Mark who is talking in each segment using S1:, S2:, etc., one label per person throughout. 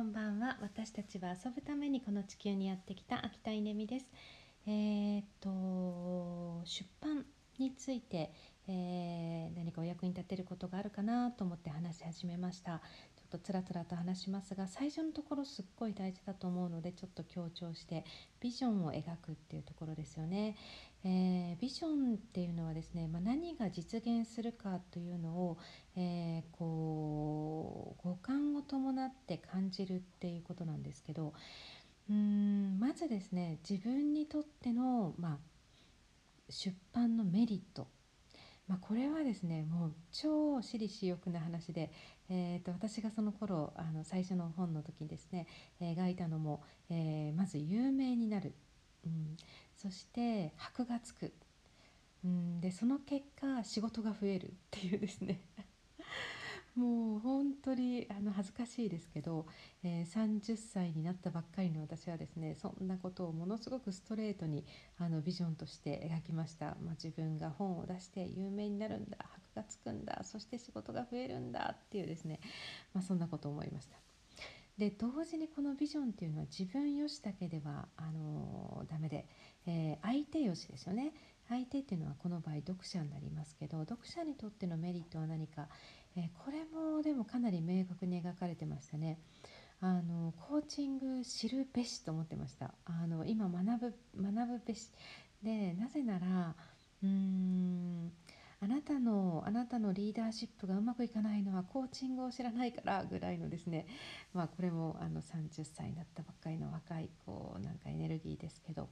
S1: こんばんは。私たちは遊ぶためにこの地球にやってきた秋田稲美です。えー、っと出版について、えー、何かお役に立てることがあるかなと思って話し始めました。ちょっとつらつらと話しますが最初のところすっごい大事だと思うのでちょっと強調してビジョンを描くっていうところですよね、えー、ビジョンっていうのはですね、まあ、何が実現するかというのを、えー、こう五感を伴って感じるっていうことなんですけどうんまずですね自分にとっての、まあ、出版のメリット。まあ、これはですねもう超私利私欲な話で、えー、と私がその頃あの最初の本の時にですね、えー、書いたのも、えー、まず有名になる、うん、そして箔がつく、うん、でその結果仕事が増えるっていうですね。もう本当にあの恥ずかしいですけど、えー、30歳になったばっかりの私はですねそんなことをものすごくストレートにあのビジョンとして描きました、まあ、自分が本を出して有名になるんだ。箔がつくんだ。そして仕事が増えるんだっていうですね、まあ、そんなことを思いました。で同時にこのビジョンっていうのは自分よしだけではあのダメで、えー、相手よしですよね。相手っていうのはこの場合読者になりますけど読者にとってのメリットは何か、えー、これもでもかなり明確に描かれてましたね。あのコーチング知るべしと思ってました。あの今学ぶ学ぶべし。でなぜならうーんあなたのあなたのリーダーシップがうまくいかないのはコーチングを知らないからぐらいのですね。まあこれもあの30歳になったばっかりの若いこうなんかエネルギーですけど。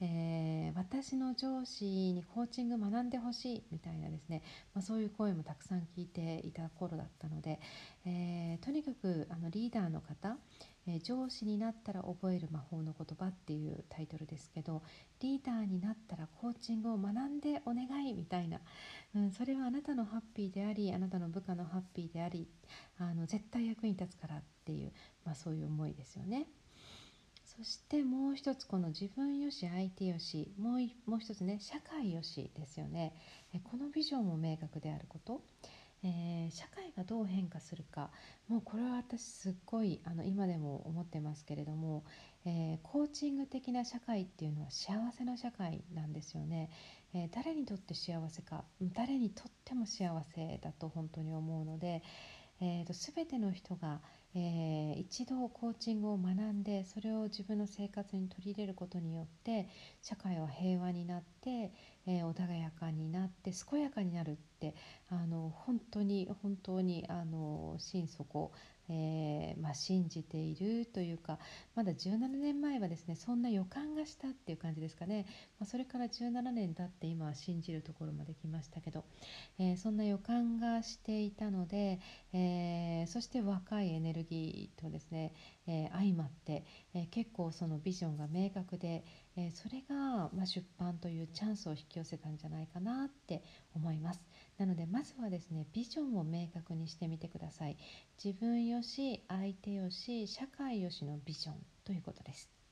S1: えー、私の上司にコーチング学んでほしいみたいなですね、まあ、そういう声もたくさん聞いていた頃だったので、えー、とにかくあのリーダーの方、え、上司になったら覚える魔法の言葉っていうタイトルですけどリーダーになったらコーチングを学んでお願いみたいな、うん、それはあなたのハッピーでありあなたの部下のハッピーでありあの絶対役に立つからっていう、まあ、そういう思いですよね。そしてもう一つこの自分よし相手よしもうもう一つね社会よしですよね。このビジョンも明確であること、えー、社会がどう変化するか。もうこれは私すっごいあの今でも思ってますけれども、えー、コーチング的な社会っていうのは幸せな社会なんですよね、えー、誰にとって幸せか誰にとっても幸せだと本当に思うので、えーと、全ての人が、えー、一度コーチングを学んでそれを自分の生活に取り入れることによって社会は平和になって、えー、穏やかになって健やかになるってあの本当に本当にあの心底えー、まあ、信じているというかまだ17年前はですねそんな予感がしたっていう感じですかね、まあ、それから17年経って今は信じるところまで来ましたけど、えー、そんな予感がしていたので、えー、そして若いエネルギーとですね、え相まって、え結構そのビジョンが明確で、えそれが、ま、出版というチャンスを引き寄せたんじゃないかなって思います。なのでまずはですねビジョンを明確にしてみてください。自分よし相手よし社会よしのビジョンということです。